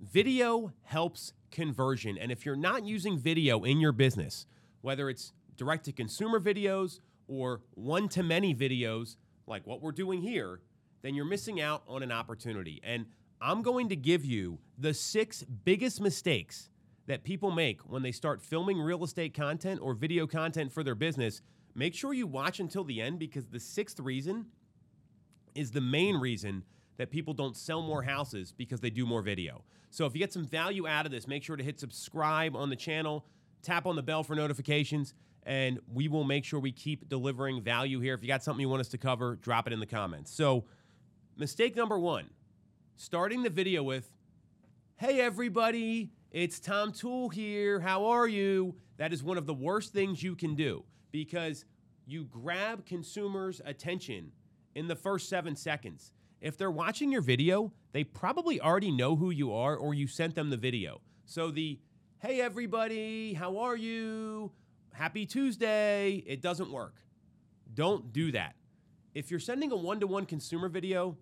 Video helps conversion. And if you're not using video in your business, whether it's direct to consumer videos or one to many videos like what we're doing here, then you're missing out on an opportunity. And I'm going to give you the six biggest mistakes that people make when they start filming real estate content or video content for their business. Make sure you watch until the end because the sixth reason is the main reason that people don't sell more houses because they do more video. So if you get some value out of this, make sure to hit subscribe on the channel, tap on the bell for notifications, and we will make sure we keep delivering value here. If you got something you want us to cover, drop it in the comments. So, mistake number one starting the video with, Hey everybody, it's Tom Toole here. How are you? That is one of the worst things you can do because you grab consumers' attention in the first seven seconds. If they're watching your video, they probably already know who you are or you sent them the video. So the, hey everybody, how are you? Happy Tuesday, it doesn't work. Don't do that. If you're sending a one to one consumer video,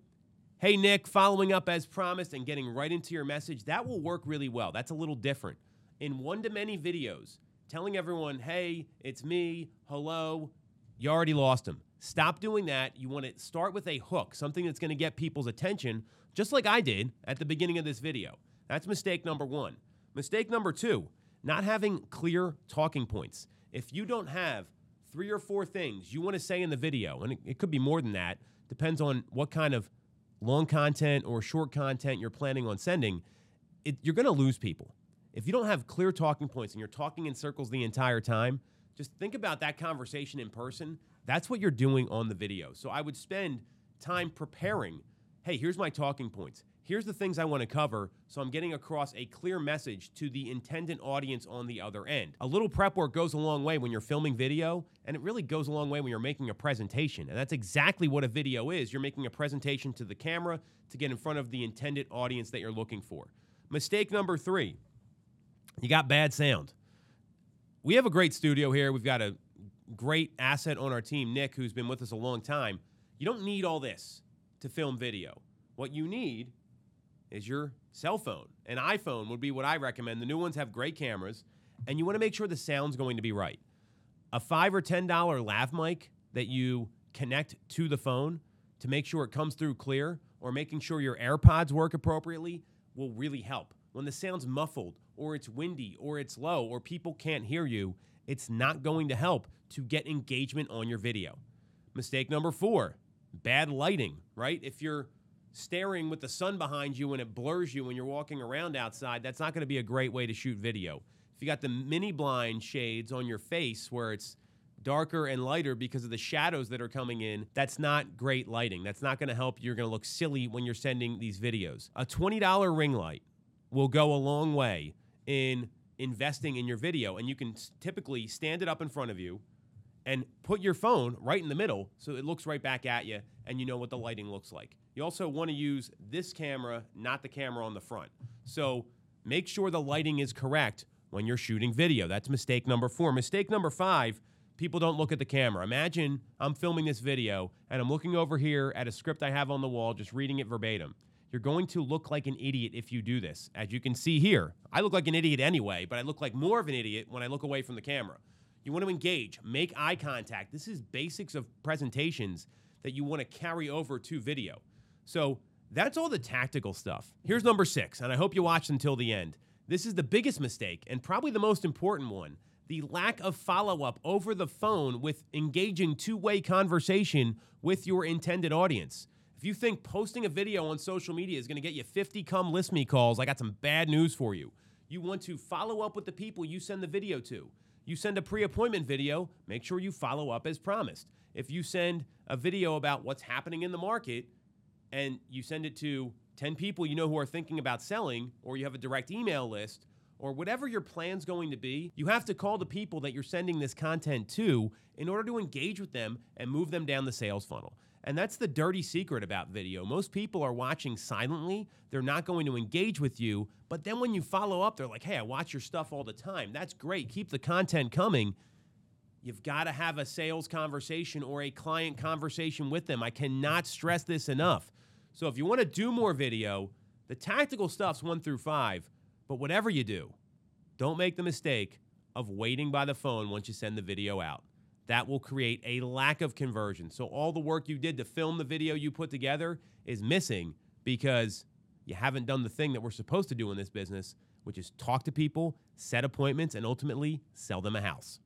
hey Nick, following up as promised and getting right into your message, that will work really well. That's a little different. In one to many videos, telling everyone, hey, it's me, hello, you already lost them. Stop doing that. You want to start with a hook, something that's going to get people's attention, just like I did at the beginning of this video. That's mistake number one. Mistake number two, not having clear talking points. If you don't have three or four things you want to say in the video, and it, it could be more than that, depends on what kind of long content or short content you're planning on sending, it, you're going to lose people. If you don't have clear talking points and you're talking in circles the entire time, just think about that conversation in person that's what you're doing on the video. So I would spend time preparing. Hey, here's my talking points. Here's the things I want to cover, so I'm getting across a clear message to the intended audience on the other end. A little prep work goes a long way when you're filming video, and it really goes a long way when you're making a presentation. And that's exactly what a video is. You're making a presentation to the camera to get in front of the intended audience that you're looking for. Mistake number three you got bad sound. We have a great studio here. We've got a great asset on our team, Nick, who's been with us a long time. You don't need all this to film video. What you need is your cell phone. An iPhone would be what I recommend. The new ones have great cameras, and you want to make sure the sound's going to be right. A five or ten dollar lav mic that you connect to the phone to make sure it comes through clear, or making sure your AirPods work appropriately will really help. When the sound's muffled, or it's windy, or it's low, or people can't hear you, it's not going to help to get engagement on your video. Mistake number four bad lighting, right? If you're staring with the sun behind you and it blurs you when you're walking around outside, that's not going to be a great way to shoot video. If you got the mini blind shades on your face where it's darker and lighter because of the shadows that are coming in, that's not great lighting. That's not going to help. You're going to look silly when you're sending these videos. A $20 ring light will go a long way in investing in your video. And you can typically stand it up in front of you and put your phone right in the middle so it looks right back at you and you know what the lighting looks like. You also want to use this camera, not the camera on the front. So make sure the lighting is correct when you're shooting video. That's mistake number four. Mistake number five people don't look at the camera. Imagine I'm filming this video and I'm looking over here at a script I have on the wall, just reading it verbatim. You're going to look like an idiot if you do this. As you can see here, I look like an idiot anyway, but I look like more of an idiot when I look away from the camera. You want to engage, make eye contact. This is basics of presentations that you want to carry over to video. So that's all the tactical stuff. Here's number six, and I hope you watched until the end. This is the biggest mistake and probably the most important one the lack of follow up over the phone with engaging two way conversation with your intended audience. If you think posting a video on social media is going to get you 50 come list me calls, I got some bad news for you. You want to follow up with the people you send the video to. You send a pre appointment video, make sure you follow up as promised. If you send a video about what's happening in the market and you send it to 10 people you know who are thinking about selling, or you have a direct email list, or whatever your plan's going to be, you have to call the people that you're sending this content to in order to engage with them and move them down the sales funnel. And that's the dirty secret about video. Most people are watching silently. They're not going to engage with you. But then when you follow up, they're like, hey, I watch your stuff all the time. That's great. Keep the content coming. You've got to have a sales conversation or a client conversation with them. I cannot stress this enough. So if you want to do more video, The tactical stuff's one through five, but whatever you do, don't make the mistake of waiting by the phone once you send the video out. That will create a lack of conversion. So, all the work you did to film the video you put together is missing because you haven't done the thing that we're supposed to do in this business, which is talk to people, set appointments, and ultimately sell them a house.